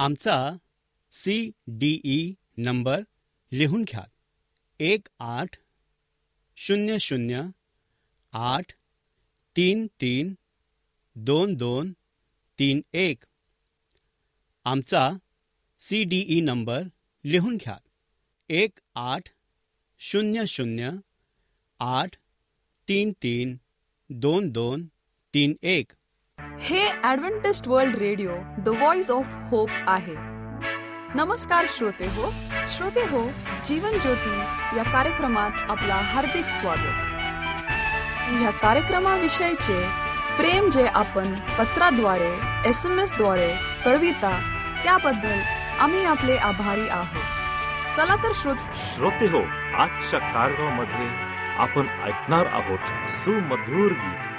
आमचा C D E number लिहून घ्या. एक आठ शून्य शून्य आठ तीन तीन दोन दोन तीन एक. आमचा सी डी ई नंबर लिहून घ्या. एक आठ शून्य शून्य आठ तीन तीन दोन दोन तीन एक. हे Adventist World Radio the Voice of Hope आहे. नमस्कार श्रोते हो. श्रोते हो जीवन ज्योती या कार्यक्रमात आपला हार्दिक स्वागत. या कार्यक्रमाविषयीचे प्रेम जे आपण पत्राद्वारे एस एम एसद्वारे कळविता त्याबद्दल आम्ही आपले आभारी आहोत. चला तर श्रोत श्रोते हो आजच्या कार्यक्रमामध्ये आपण ऐकणार आहोत सुमधुर गीत.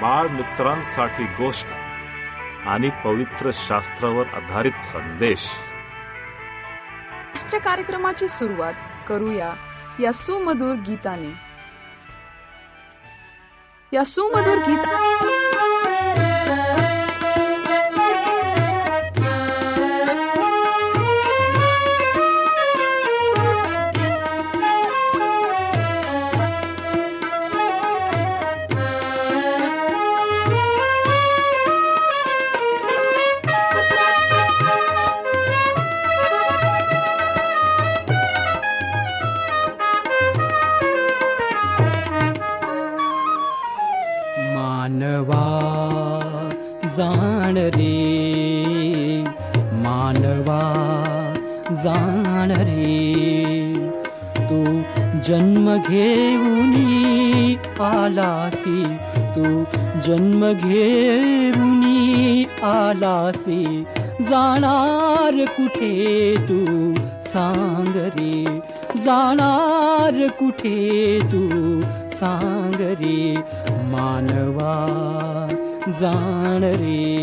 बाळ मित्रांसाठी गोष्ट आणि पवित्र शास्त्रावर आधारित संदेश. आजच्या कार्यक्रमाची सुरुवात करूया या सुमधुर गीताने. या सुमधुर गीता जन्म घेऊनी आलासी तू. जन्म घेऊनी आलासी. जाणार कुठे तू? रे. जाणार कुठे तू? रे. मानवा जाण रे.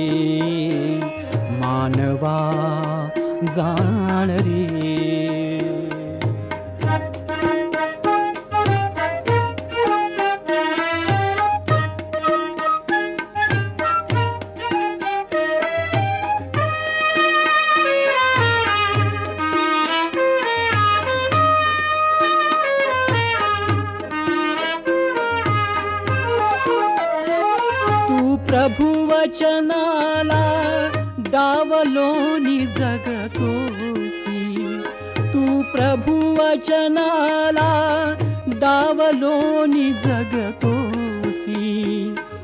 मानवा जाण रे वचनाला डावलोनी जगतोसी तू प्रभु वचनाला डावलोनी जगतोसी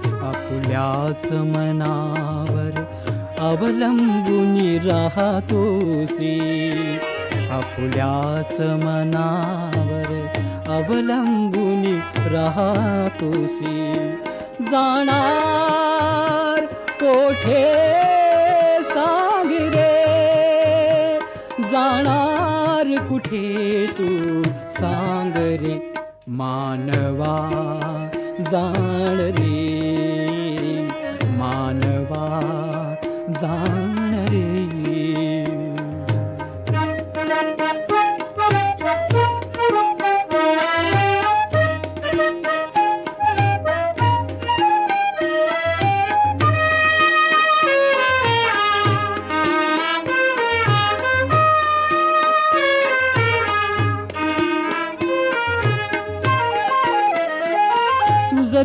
आपल्याच मनावर अवलंबून राहतोसी. आपल्याच मनावर अवलंबून राहतोसी. जाणार कोठे रे? जाणार कुठे तू? रे मानवा जाण रे मानवा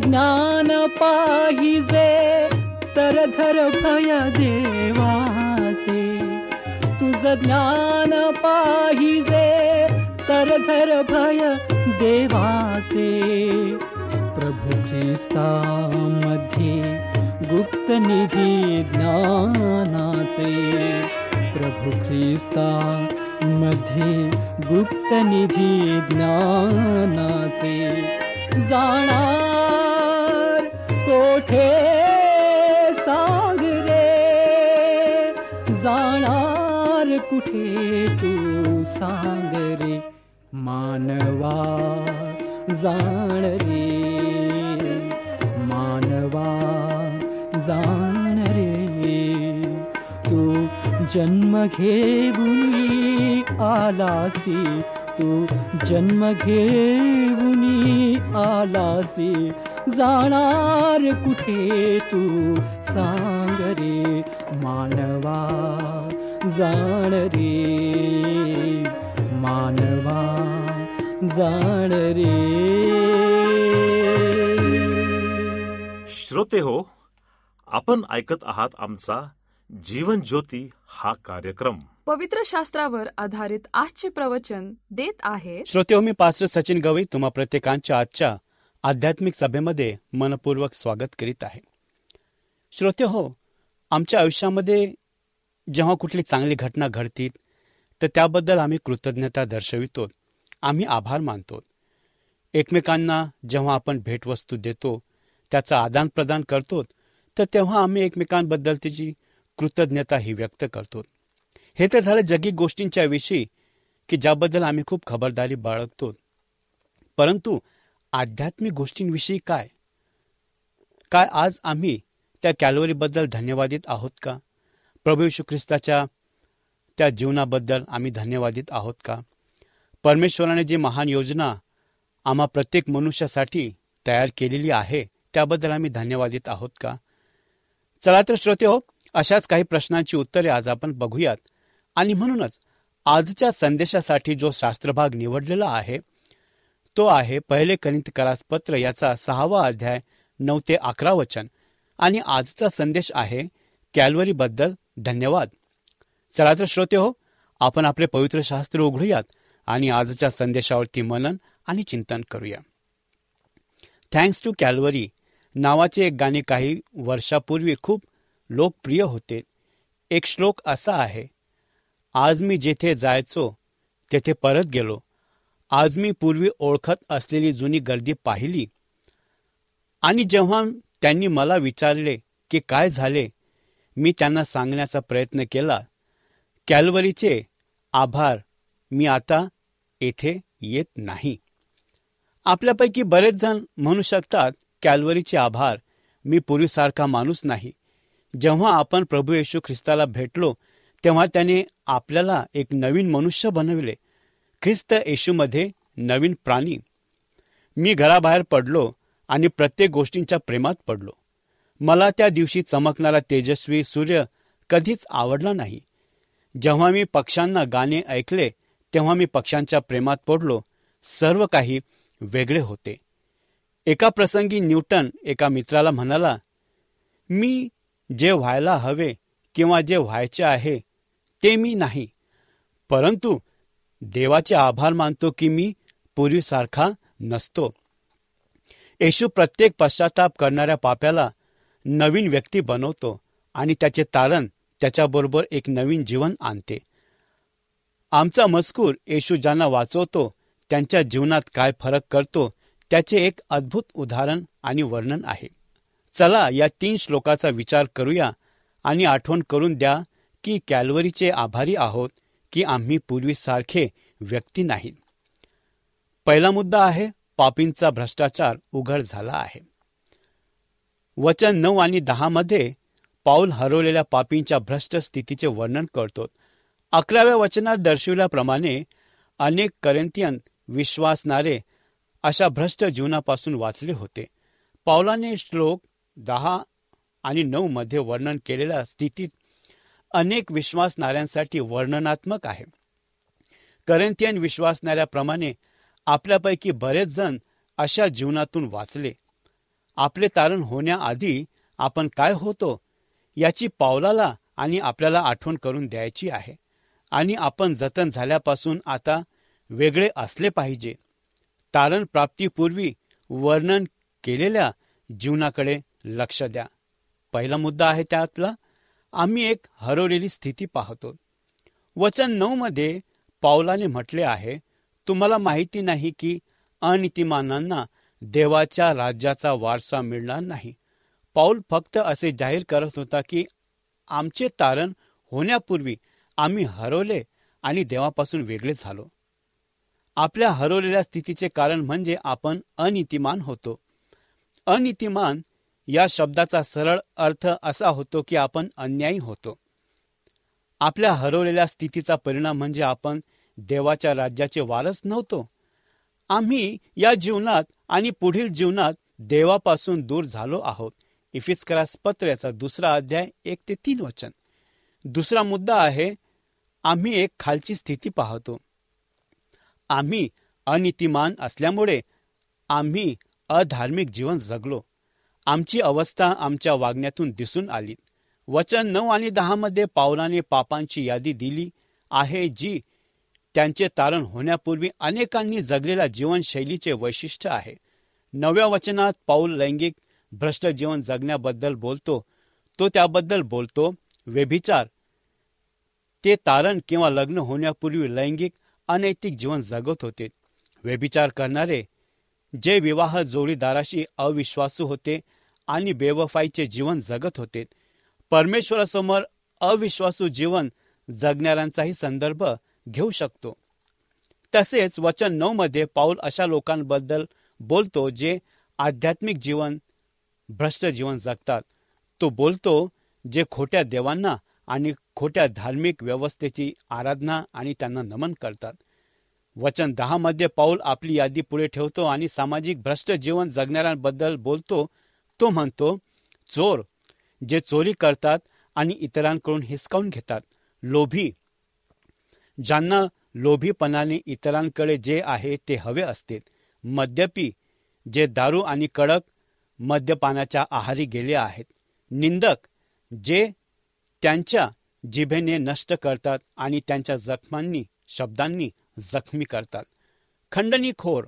ज्ञान पाहिजे तर धर भय देवाचे. तुझ ज्ञान पाहिजे तर धर भय देवाचे. प्रभू ख्रिस्तामध्ये गुप्त निधी ज्ञानाचे. प्रभू ख्रिस्ता मध्ये गुप्त निधी ज्ञानाचे. जाणार कोठे सांग रे जाणार कुठे तू सांग रे मानवा जाण रे मानवा जाण रे तू जन्म घेऊनी आलासी तू जन्म घेऊनी आलासी. जाणार कुठे तू? सांग रे मानवा जाण रे मानवा जाण रे. श्रोते हो आपण ऐकत आहात आमचा जीवन ज्योती हा कार्यक्रम. पवित्र शास्त्रावर आधारित आजचे प्रवचन देत आहे श्रोते हो मी पास्टर सचिन गवई तुम्हा प्रत्येकांच्या आजच्या आध्यात्मिक सभेमध्ये मनपूर्वक स्वागत करीत आहे. श्रोते हो आमच्या आयुष्यामध्ये जेव्हा कुठली चांगली घटना घडतील तर त्याबद्दल आम्ही कृतज्ञता दर्शवितो आम्ही आभार मानतो. एकमेकांना जेव्हा आपण भेटवस्तू देतो त्याचं आदानप्रदान करतो तर तेव्हा आम्ही एकमेकांबद्दल त्याची कृतज्ञता ही व्यक्त करतो. हे तर झालं जगी गोष्टींच्या विषयी की ज्याबद्दल आम्ही खूप खबरदारी बाळगतो. परंतु आध्यात्मिक गोष्टींविषयी काय? काय आज आम्ही त्या कॅलोरीबद्दल धन्यवादित आहोत का? प्रभू यशू ख्रिस्ताच्या त्या जीवनाबद्दल आम्ही धन्यवादित आहोत का? परमेश्वराने जी महान योजना आम्हा प्रत्येक मनुष्यासाठी तयार केलेली आहे त्याबद्दल आम्ही धन्यवादित आहोत का? चला तर श्रोते हो अशाच काही प्रश्नांची उत्तरे आज आपण बघूयात. आणि म्हणूनच आजच्या संदेशासाठी जो शास्त्रभाग निवडलेला आहे तो आहे पहिले कनित पत्र याचा सहावा अध्याय नऊ ते अकरा वचन. आणि आजचा संदेश आहे कॅलवरीबद्दल धन्यवाद. चला तर श्रोते हो आपण आपले पवित्र शास्त्र उघडूयात आणि आजच्या संदेशावरती मनन आणि चिंतन करूया. थँक्स टू कॅलवरी नावाचे एक गाणे काही वर्षापूर्वी खूप लोकप्रिय होते. एक श्लोक असा आहे आज मी जेथे जायचो तेथे परत गेलो. आज मी पूर्वी ओळखत असलेली जुनी गर्दी पाहिली. आणि जेव्हा त्यांनी मला विचारले की काय झाले मी त्यांना सांगण्याचा प्रयत्न केला. कॅलवरीचे आभार मी आता येथे येत नाही. आपल्यापैकी बरेच जण म्हणू शकतात कॅलवरीचे आभार मी पूर्वीसारखा माणूस नाही. जेव्हा आपण प्रभू येशू ख्रिस्ताला भेटलो तेव्हा त्याने आपल्याला एक नवीन मनुष्य बनविले. ख्रिस्त येशूमध्ये नवीन प्राणी. मी घराबाहेर पडलो आणि प्रत्येक गोष्टींच्या प्रेमात पडलो. मला त्या दिवशी चमकणारा तेजस्वी सूर्य कधीच आवडला नाही. जेव्हा मी पक्ष्यांना गाणे ऐकले तेव्हा मी पक्ष्यांच्या प्रेमात पडलो. सर्व काही वेगळे होते. एका प्रसंगी न्यूटन एका मित्राला म्हणाला मी जे व्हायला हवे किंवा जे व्हायचे आहे ते मी नाही. परंतु देवाचे आभार मानतो की मी पूर्वीसारखा नसतो. येशू प्रत्येक पश्चाताप करणाऱ्या पाप्याला नवीन व्यक्ती बनवतो आणि त्याचे तारण त्याच्याबरोबर एक नवीन जीवन आणते. आमचा मजकूर येशू ज्यांना वाचवतो त्यांच्या जीवनात काय फरक करतो त्याचे एक अद्भुत उदाहरण आणि वर्णन आहे. चला या तीन श्लोकाचा विचार करूया आणि आठवण करून द्या की कॅलवरीचे आभारी आहोत. की आम्ही पूर्वीसारखे व्यक्ती नाही. पहिला मुद्दा आहे पापींचा भ्रष्टाचार उघड झाला आहे. वचन नऊ आणि दहा मध्ये पाऊल हरवलेल्या पापींच्या भ्रष्ट स्थितीचे वर्णन करतो. अकराव्या वचनात दर्शविल्याप्रमाणे अनेक करेंतियन विश्वासणारे अशा भ्रष्ट जीवनापासून वाचले होते. पावलाने श्लोक दहा आणि नऊ मध्ये वर्णन केलेल्या स्थितीत अनेक विश्वासणाऱ्यांसाठी वर्णनात्मक आहे. करंथियन विश्वासणाऱ्याप्रमाणे आपल्यापैकी बरेच जण अशा जीवनातून वाचले. आपले तारण होण्याआधी आपण काय होतो याची पावलाला आणि आपल्याला आठवण करून द्यायची आहे आणि आपण जतन झाल्यापासून आता वेगळे असले पाहिजे. तारण प्राप्तीपूर्वी वर्णन केलेल्या जीवनाकडे लक्ष द्या. पहिला मुद्दा आहे त्यातला आम्ही एक हरवलेली स्थिती पाहतो. वचन नऊ मध्ये पावलाने म्हटले आहे तुम्हाला माहिती नाही की अनितिमानांना देवाच्या राज्याचा वारसा मिळणार नाही. पाऊल फक्त असे जाहीर करत होता की आमचे तारण होण्यापूर्वी आम्ही हरवले आणि देवापासून वेगळे झालो. आपल्या हरवलेल्या स्थितीचे कारण म्हणजे आपण अनितिमान होतो. अनितिमान या शब्दाचा सरळ अर्थ असा होतो की आपण अन्यायी होतो. आपल्या हरवलेल्या स्थितीचा परिणाम म्हणजे आपण देवाच्या राज्याचे वारस नव्हतो. आम्ही या जीवनात आणि पुढील जीवनात देवापासून दूर झालो आहोत. इफिस्करास पत्र याचा दुसरा अध्याय एक ते तीन वचन. दुसरा मुद्दा आहे आम्ही एक खालची स्थिती पाहतो. आम्ही अनितिमान असल्यामुळे आम्ही अधार्मिक जीवन जगलो. आमची अवस्था आमच्या वागण्यातून दिसून आली. वचन नऊ आणि दहामध्ये पावलाने पापांची यादी दिली आहे जी त्यांचे तारण होण्यापूर्वी अनेकांनी जगलेल्या जीवनशैलीचे वैशिष्ट्य आहे. नव्या वचनात पाऊल लैंगिक भ्रष्ट जीवन जगण्याबद्दल बोलतो. तो त्याबद्दल बोलतो व्यभिचार ते तारण किंवा लग्न होण्यापूर्वी लैंगिक अनैतिक जीवन जगत होते. व्यभिचार करणारे जे विवाह जोडीदाराशी अविश्वासू होते आणि बेवफाईचे जीवन जगत होते. परमेश्वरासमोर अविश्वासू जीवन जगणाऱ्यांचाही संदर्भ घेऊ शकतो. तसेच वचन नऊ मध्ये पाऊल अशा लोकांबद्दल बोलतो जे आध्यात्मिक जीवन भ्रष्ट जीवन जगतात. तो बोलतो जे खोट्या देवांना आणि खोट्या धार्मिक व्यवस्थेची आराधना आणि त्यांना नमन करतात. वचन दहा मध्ये पाऊल आपली यादी पुढे ठेवतो आणि सामाजिक भ्रष्ट जीवन जगणाऱ्यांबद्दल बोलतो तो म्हणतो चोर जे चोरी करतात आणि इतरांकडून हिसकावून घेतात लोभी. ज्यांना लोभीपणाने इतरांकडे जे आहे ते हवे असते मद्यपी जे दारू आणि कडक मद्यपानाच्या आहारी गेले आहेत. निंदक जे त्यांच्या जिभेने नष्ट करतात आणि त्यांच्या जखमांनी शब्दांनी जखमी करतात. खंडणीखोर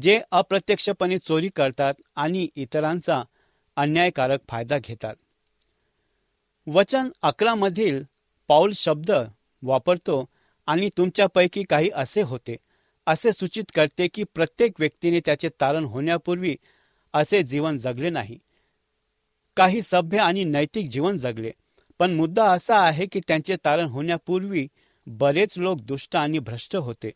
जे अप्रत्यक्षपणे चोरी करतात आणि इतरांचा अन्यायकारक फायदा घेतात. वचन अकरामधील पाऊल शब्द वापरतो आणि तुमच्यापैकी काही असे होते असे सूचित करते की प्रत्येक व्यक्तीने त्याचे तारण होण्यापूर्वी असे जीवन जगले नाही. काही सभ्य आणि नैतिक जीवन जगले पण मुद्दा असा आहे की त्यांचे तारण होण्यापूर्वी बरेच लोक दुष्ट आणि भ्रष्ट होते.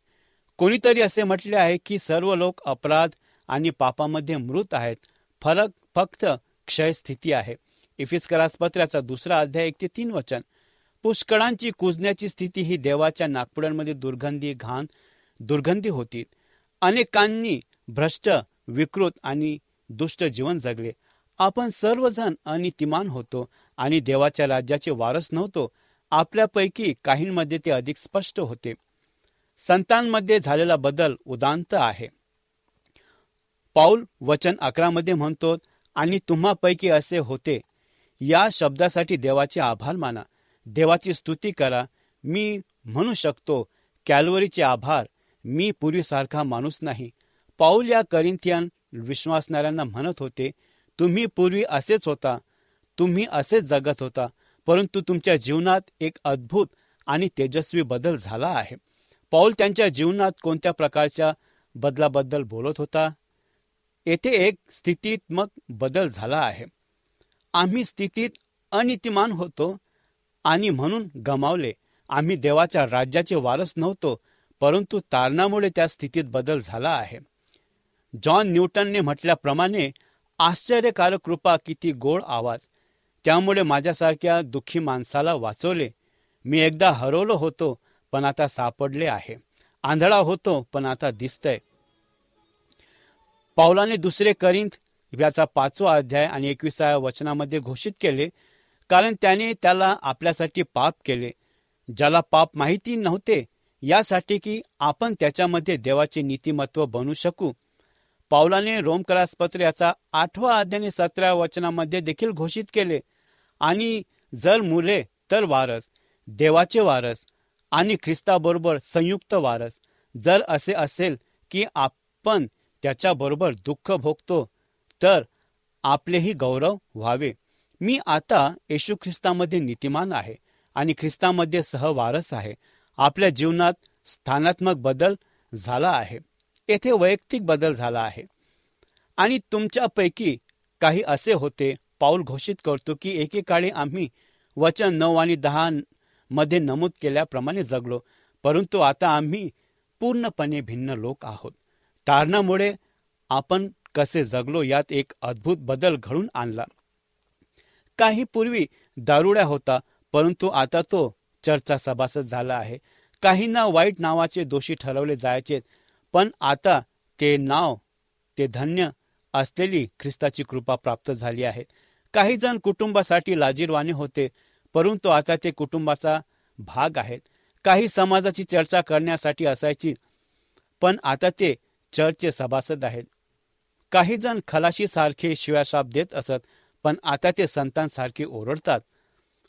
कोणीतरी असे म्हटले आहे की सर्व लोक अपराध आणि पापामध्ये मृत आहेत. फरक फक्त क्षय स्थिती आहे. इफिस्करास पत्राचा दुसरा अध्याय एक ते तीन वचन. पुष्कळांची कुजण्याची स्थिती ही देवाच्या नागपुड्यांमध्ये दुर्गंधी घाण दुर्गंधी होती. अनेकांनी भ्रष्ट विकृत आणि दुष्ट जीवन जगले. आपण सर्वजण अनितिमान होतो आणि देवाच्या राज्याचे वारस नव्हतो. आपल्यापैकी काहींमध्ये ते अधिक स्पष्ट होते. संतांमध्ये झालेला बदल उदांत आहे. पाऊल वचन अकरामध्ये म्हणतो आणि तुम्हापैकी असे होते. या शब्दासाठी देवाचे आभार माना. देवाची स्तुती करा. मी म्हणू शकतो कॅलवरीचे आभार. मी पूर्वीसारखा माणूस नाही. पाऊल या करिंथियन विश्वासणाऱ्यांना म्हणत होते तुम्ही पूर्वी असेच होता. तुम्ही असेच जगत होता. परंतु तुमच्या जीवनात एक अद्भुत आणि तेजस्वी बदल झाला आहे. पाऊल त्यांच्या जीवनात कोणत्या प्रकारच्या बदलाबद्दल बोलत होता? येथे एक स्थितीत्मक बदल झाला आहे. आम्ही स्थितीत अनितिमान होतो आणि म्हणून गमावले. आम्ही देवाच्या राज्याचे वारस नव्हतो परंतु तारणामुळे त्या स्थितीत बदल झाला आहे. जॉन न्यूटनने म्हटल्याप्रमाणे आश्चर्यकारक कृपा किती गोड आवाज. त्यामुळे माझ्यासारख्या दुःखी माणसाला वाचवले. मी एकदा हरवलो होतो पण आता सापडले आहे. आंधळा होतो पण आता दिसतंय. पावलाने दुसरे करिंथ याचा पाचवा अध्याय आणि एकविसाव्या वचनामध्ये घोषित केले कारण त्याने त्याला आपल्यासाठी पाप केले. ज्याला पाप माहिती नव्हते यासाठी की आपण त्याच्यामध्ये देवाचे नीतिमत्व बनू शकू. पावलाने रोमकरास पत्र याचा आठवा अध्याय सतरा वचनामध्ये देखील घोषित केले. आणि जर मुले तर वारस देवाचे वारस आणि ख्रिस्ताबरोबर संयुक्त वारस. जर असे असेल की आपण त्याच्याबरोबर दुःख भोगतो तर आपलेही गौरव व्हावे. मी आता येशू ख्रिस्तामध्ये नीतिमान आहे आणि ख्रिस्तामध्ये सहवारस आहे. आपल्या जीवनात स्थानात्मक बदल झाला आहे. येथे वैयक्तिक बदल झाला आहे. आणि तुमच्यापैकी काही असे होते. पाऊल घोषित करतो की एकेकाळी आम्ही वचन नऊ आणि दहा मध्ये नमूद केल्याप्रमाणे जगलो. परंतु आता आम्ही पूर्णपणे भिन्न लोक आहोत. तारणामुळे आपण कसे जगलो यात एक अद्भुत बदल घडून आणला. काही पूर्वी दारुड्या होता परंतु आता तो चर्चा सभासद झाला आहे. काहींना वाईट नावाचे दोषी ठरवले जायचे पण आता ते नाव ते धन्य असलेली ख्रिस्ताची कृपा प्राप्त झाली आहे. काही जण कुटुंबासाठी लाजीरवाने होते परंतु आता ते कुटुंबाचा भाग आहेत. काही समाजाची चर्चा करण्यासाठी असायची पण आता ते चर्चचे सभासद आहेत. काही जण खलाशी सारखे शिवाशाप देत असत पण आता ते संतांसारखे ओरडतात.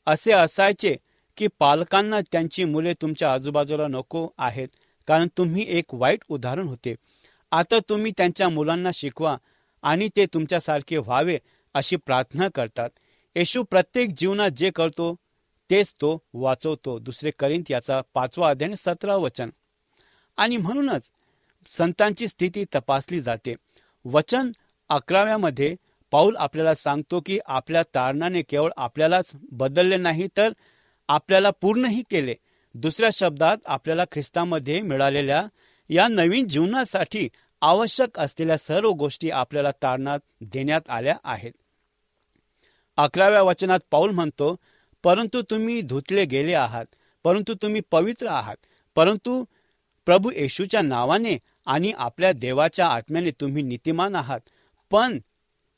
असे असायचे की पालकांना त्यांची मुले तुमच्या आजूबाजूला नको आहेत कारण तुम्ही एक वाईट उदाहरण होते. आता तुम्ही त्यांच्या मुलांना शिकवा आणि ते तुमच्यासारखे व्हावे अशी प्रार्थना करतात. येशू प्रत्येक जीवनात जे करतो तेच तो वाचवतो. दुसरे करीत याचा पाचवा अध्याय सतरा वचन. आणि म्हणूनच संतांची स्थिती तपासली जाते. वचन अकराव्यामध्ये पाऊल आपल्याला सांगतो की आपल्या तारणाने केवळ आपल्यालाच बदलले नाही तर आपल्याला पूर्णही केले. दुसऱ्या शब्दात आपल्याला ख्रिस्तामध्ये मिळालेल्या या नवीन जीवनासाठी आवश्यक असलेल्या सर्व गोष्टी आपल्याला तारणात देण्यात आल्या आहेत. अकराव्या वचनात पाऊल म्हणतो परंतु तुम्ही धुतले गेले आहात परंतु तुम्ही पवित्र आहात परंतु प्रभू येशूच्या नावाने आणि आपल्या देवाच्या आत्म्याने तुम्ही नीतिमान आहात. पण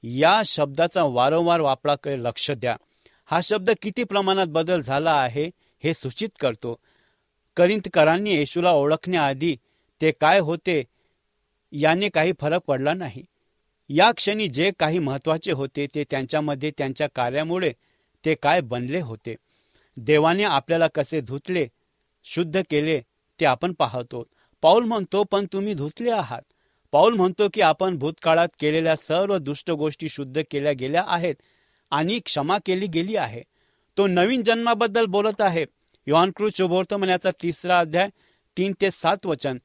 या शब्दाचा वारंवार वापराकडे लक्ष द्या. हा शब्द किती प्रमाणात बदल झाला आहे हे सूचित करतो. करिंतकरांनी येशूला ओळखण्याआधी ते काय होते याने काही फरक पडला नाही. या क्षणी जे काही महत्त्वाचे होते ते त्यांच्यामध्ये त्यांच्या कार्यामुळे ते काय बनले होते? देवाने आपल्याला कसे धुतले शुद्ध केले ते आपण पाहतो. पाऊल म्हणतो पण तुम्ही धुतले आहात. पाऊल म्हणतो की आपण भूतकाळात केलेल्या सर्व दुष्ट गोष्टी शुद्ध केल्या गेल्या आहेत आणि क्षमा केली गेली आहे. तो नवीन जन्माबद्दल बोलत आहे. युवानकृत शुभोर्तमनाचा तिसरा अध्याय तीन ते सात वचन.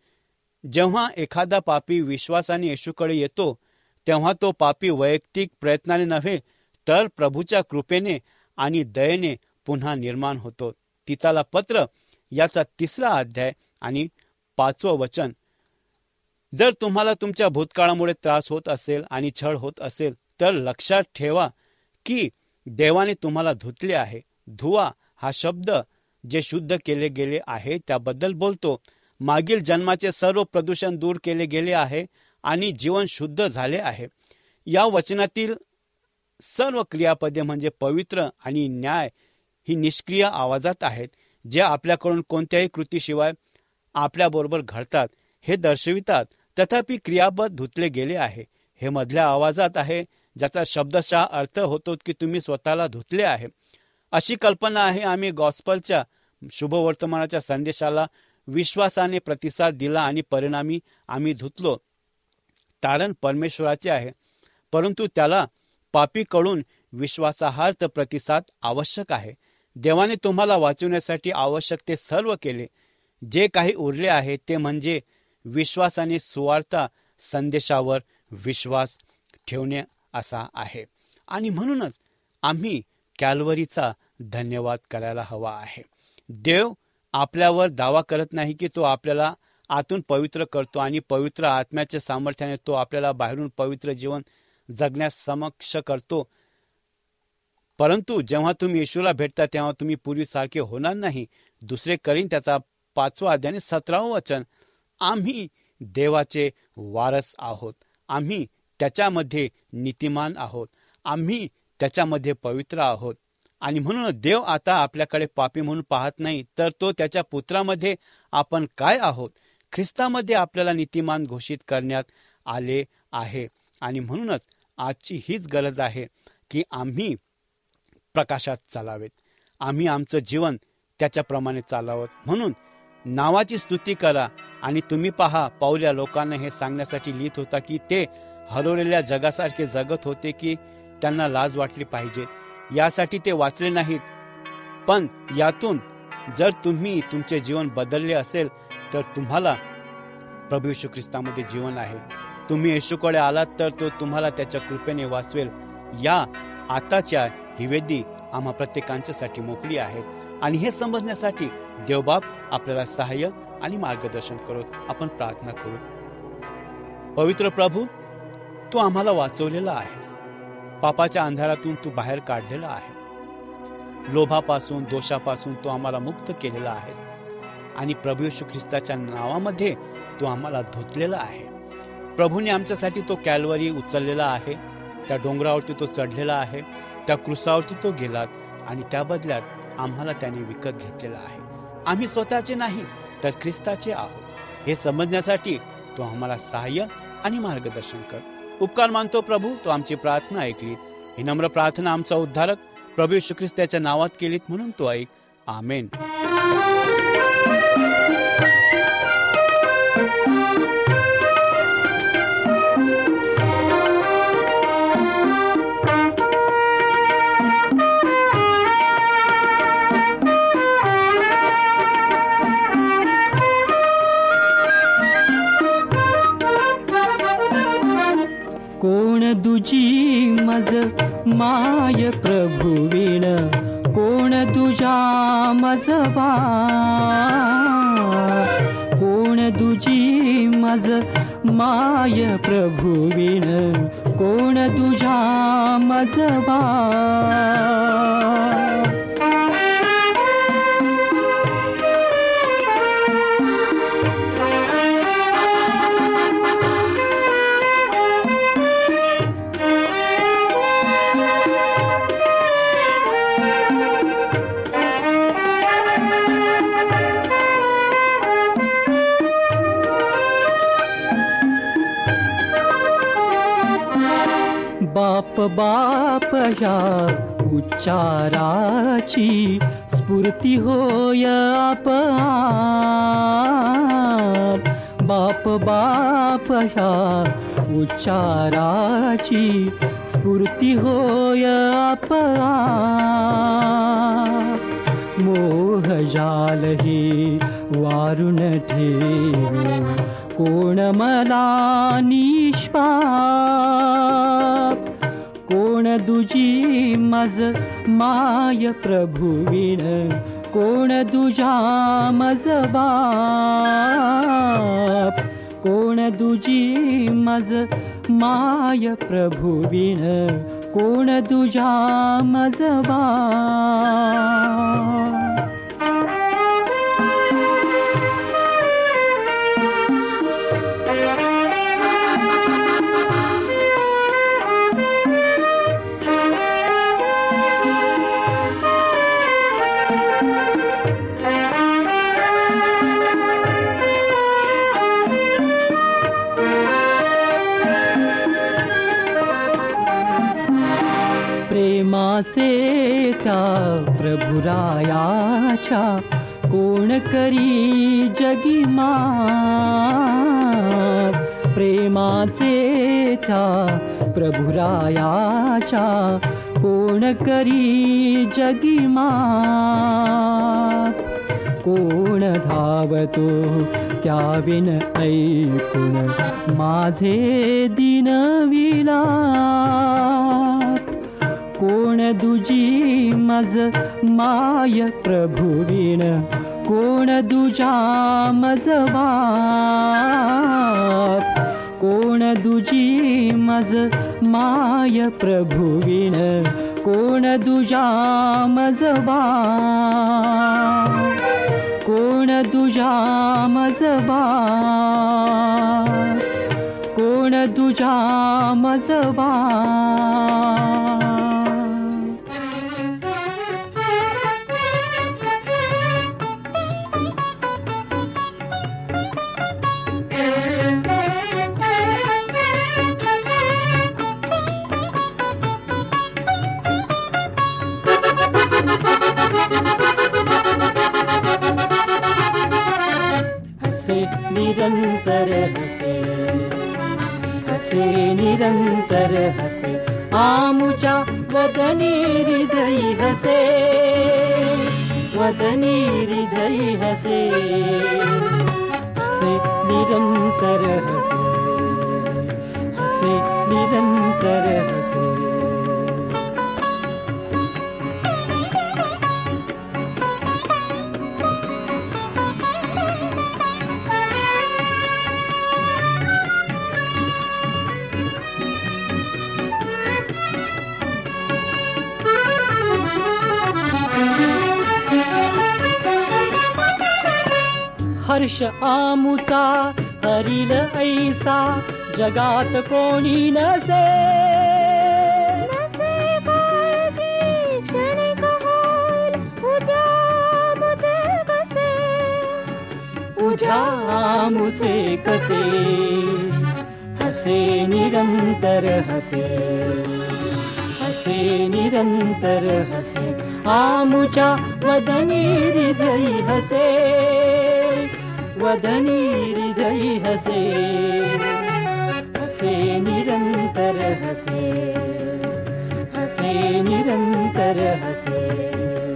जेव्हा एखादा पापी विश्वासाने येशूकडे येतो तेव्हा तो पापी वैयक्तिक प्रयत्नाने नव्हे तर प्रभूच्या कृपेने आणि दयेने पुन्हा निर्माण होतो. तिताला पत्र याचा तिसरा अध्याय आणि पाचवं वचन. जर तुम्हाला तुमच्या भूतकाळामुळे त्रास होत असेल आणि छळ होत असेल तर लक्षात ठेवा की देवाने तुम्हाला धुतले आहे. धुवा हा शब्द जे शुद्ध केले गेले आहे त्याबद्दल बोलतो. मागील जन्माचे सर्व प्रदूषण दूर केले गेले आहे आणि जीवन शुद्ध झाले आहे. या वचनातील सर्व क्रियापदे म्हणजे पवित्र आणि न्याय ही निष्क्रिय आवाजात आहेत जे आपल्याकडून कोणत्याही कृतीशिवाय आपल्याबरोबर घडतात हे दर्शवितात. तथापि क्रियापद धुतले गेले आहे. हे मधल्या आवाजात आहे ज्याचा शब्दशः अर्थ होतो की तुम्ही स्वतःला धुतले आहे. अशी कल्पना आहे आम्ही गॉस्पलच्या शुभवर्तमानाच्या संदेशाला विश्वासाने प्रतिसाद दिला आणि परिणामी आम्ही धुतलो. तारण परमेश्वराचे आहे. परंतु त्याला पापीकडून विश्वासार्थ प्रतिसाद आवश्यक आहे. देवाने तुम्हाला वाचवण्यासाठी आवश्यक ते सर्व केले. जे काही उरले आहे ते म्हणजे विश्वासाने सुवार्ता संदेशावर विश्वास ठेवणे असा आहे. आणि म्हणूनच आम्ही कॅलवरीचा धन्यवाद करायला हवा आहे. देव आपल्यावर दावा करत नाही की तो आपल्याला आतून पवित्र करतो आणि पवित्र आत्म्याच्या सामर्थ्याने तो आपल्याला बाहेरून पवित्र जीवन जगण्यास समक्ष करतो. परंतु जेव्हा तुम्ही येशूला भेटता तेव्हा तुम्ही पूर्वीसारखे होणार नाही. दुसरे करीन त्याचा पाचवा अध्याय सतरावं वचन. आम्ही देवाचे वारस आहोत. आम्ही त्याच्यामध्ये नीतिमान आहोत. आम्ही त्याच्यामध्ये पवित्र आहोत. आणि म्हणून देव आता आपल्याकडे पापी म्हणून पाहत नाही तर तो त्याच्या पुत्रामध्ये आपण काय आहोत? ख्रिस्तामध्ये आपल्याला नीतिमान घोषित करण्यात आले आहे. आणि म्हणूनच आजची हीच गरज आहे की आम्ही प्रकाशात चालावेत. आम्ही आमचं जीवन त्याच्याप्रमाणे चालावं. म्हणून नावाची स्तुती करा आणि तुम्ही पहा पावल्या लोकांना हे सांगण्यासाठी लिहित होता की ते हरवलेल्या जगासारखे जगत होते की त्यांना लाज वाटली पाहिजे. यासाठी ते वाचले नाहीत. पण यातून जर तुम्ही तुमचे जीवन बदलले असेल तर तुम्हाला प्रभू येशू ख्रिस्तामध्ये जीवन आहे. तुम्ही येशूकडे आलात तर तो तुम्हाला त्याच्या कृपेने वाचवेल. या आताच्या ही वेदी आम्हा प्रत्येकांच्यासाठी मोकळी आहेत आणि हे समजण्यासाठी देवबाप आपल्याला सहाय्य आणि मार्गदर्शन करू. आपण प्रार्थना करू. पवित्र प्रभू तू आम्हाला वाचवलेला आहेस. पापाच्या अंधारातून तू बाहेर काढलेला आहे लोभापासून दोषापासून तू आम्हाला मुक्त केलेला आहेस. आणि प्रभू येशू ख्रिस्ताच्या नावामध्ये तो आम्हाला धुतलेला आहे. प्रभूने आमच्यासाठी तो कॅलवरी उचललेला आहे त्या डोंगरावरती तो चढलेला आहे त्या क्रुसावरती तो गेलात आणि त्या बदल्यात आम्हाला त्याने विकत घेतलेला आहे. आम्ही स्वतःचे नाही तर ख्रिस्ताचे आहोत. हे समजण्यासाठी तो आम्हाला सहाय्य आणि मार्गदर्शन कर. उपकार मानतो प्रभू तो आमची प्रार्थना ऐकलीत ही नम्र प्रार्थना आमचा उद्धारक प्रभू येशू ख्रिस्ताच्या नावात केलीत म्हणून तो ऐक. आमेन. मज माय प्रभुविण कोण दुजा मजबा? कोण तुझी मज माय प्रभुविण कोण दुजा मज बाप या ह्या उच्चाराची स्फूर्ती होय आपोआप बाप बाप ह्या उच्चाराची स्फूर्ती होय आपोआप मोह जाल हे वारुण ठेव कोण मला निष्पाप? दुजी मज माय प्रभुविण कोण दुजा मज बाप? कोण दुजी मज माय प्रभुविण कोण दुजा मज बाप? प्रेमाचे त्या प्रभुरायाच्या कोण करी जगी प्रेमाचे त्या प्रभुरायाच्या कोण करी जगी कोण धावतो त्या विन ऐकून माझे दिनविला कोण दुजी मज माय प्रभुवीण कोण दुजा मज बाप? कोण दुजी मज माय प्रभुवीण कोण दुजा मज बाप? कोण दुजा मज बाप? कोण दुजा मज बाप? निरंतर हसे. हसे निरंतर हसे. आमुच्या वदनी हृदय हसे. वदनी हृदय हसे. हसे निरंतर हसे. हसे निरंतर हसे. हर्ष आमुचा हरिल ऐसा जगात कोणी नसे. उद्या कसे. तुझ्या आमुचे कसे. हसे निरंतर हसे. हसे निरंतर हसे. आमुच्या वदनी हृदयी हसे. वदनी हृदयी हसे हसे निरन्तर हसे हसे निरन्तर हसे।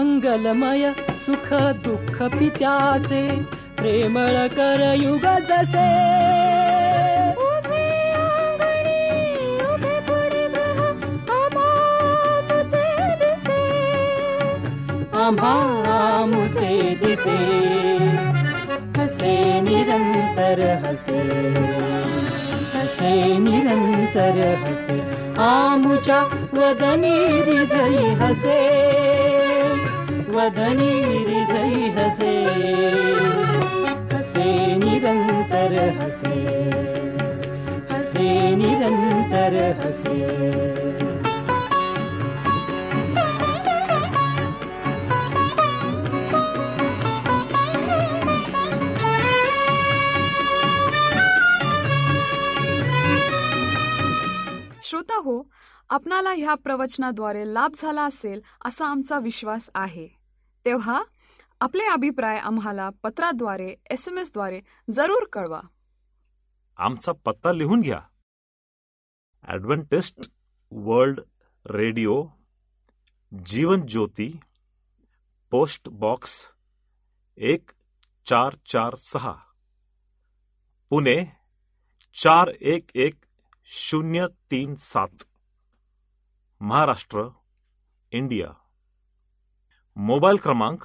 मंगलमय सुख दुःख पित्याचे प्रेमळ कर युग जसे आम्हा मुचे दिसे. हसे निरंतर हसे. हसे निरंतर हसे. आमुच्या वदनी हृदयी हसे. वदनी हृदयी हसे हसे निरंतर हसे हसे निरंतर हसे। श्रोता हो आपणाला ह्या प्रवचनाद्वारे लाभ झाला असेल असा आमचा विश्वास आहे. तेव्हा आपले अभिप्राय आम्हाला पत्राद्वारे एस एम एसद्वारे जरूर कळवा. आमचा पत्ता लिहून घ्या. Adventist World Radio Jeevan Jyoti post box एक चार चार सहा पुणे चार एक एक शून्य तीन सात महाराष्ट्र इंडिया. मोबाईल क्रमांक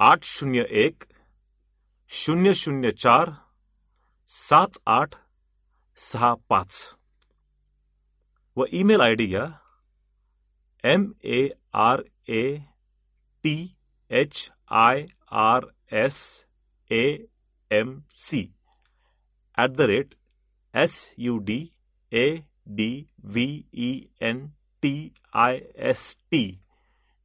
आठ शून्य एक, शून्य शून्य चार, सात आठ, सहा पाच। व ईमेल आय डी घ्या M A R A T H I R S A M C at the rate S U D A D V E N T I S T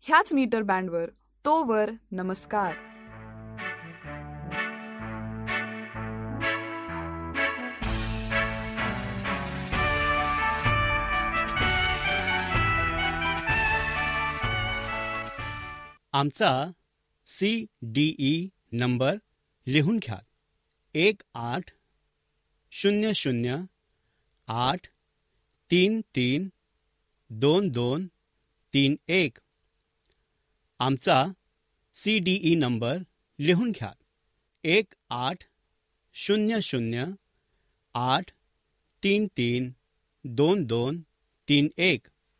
ह्याच मीटर बँडवर तोवर नमस्कार. आमचा C D E number लिहून घ्या. एक आठ शून्य शून्य आठ तीन तीन दोन दोन तीन एक. आमचा सी डी ई नंबर लिहून घ्या. एक आठ शून्य शून्य आठ तीन तीन दोन दोन तीन एक.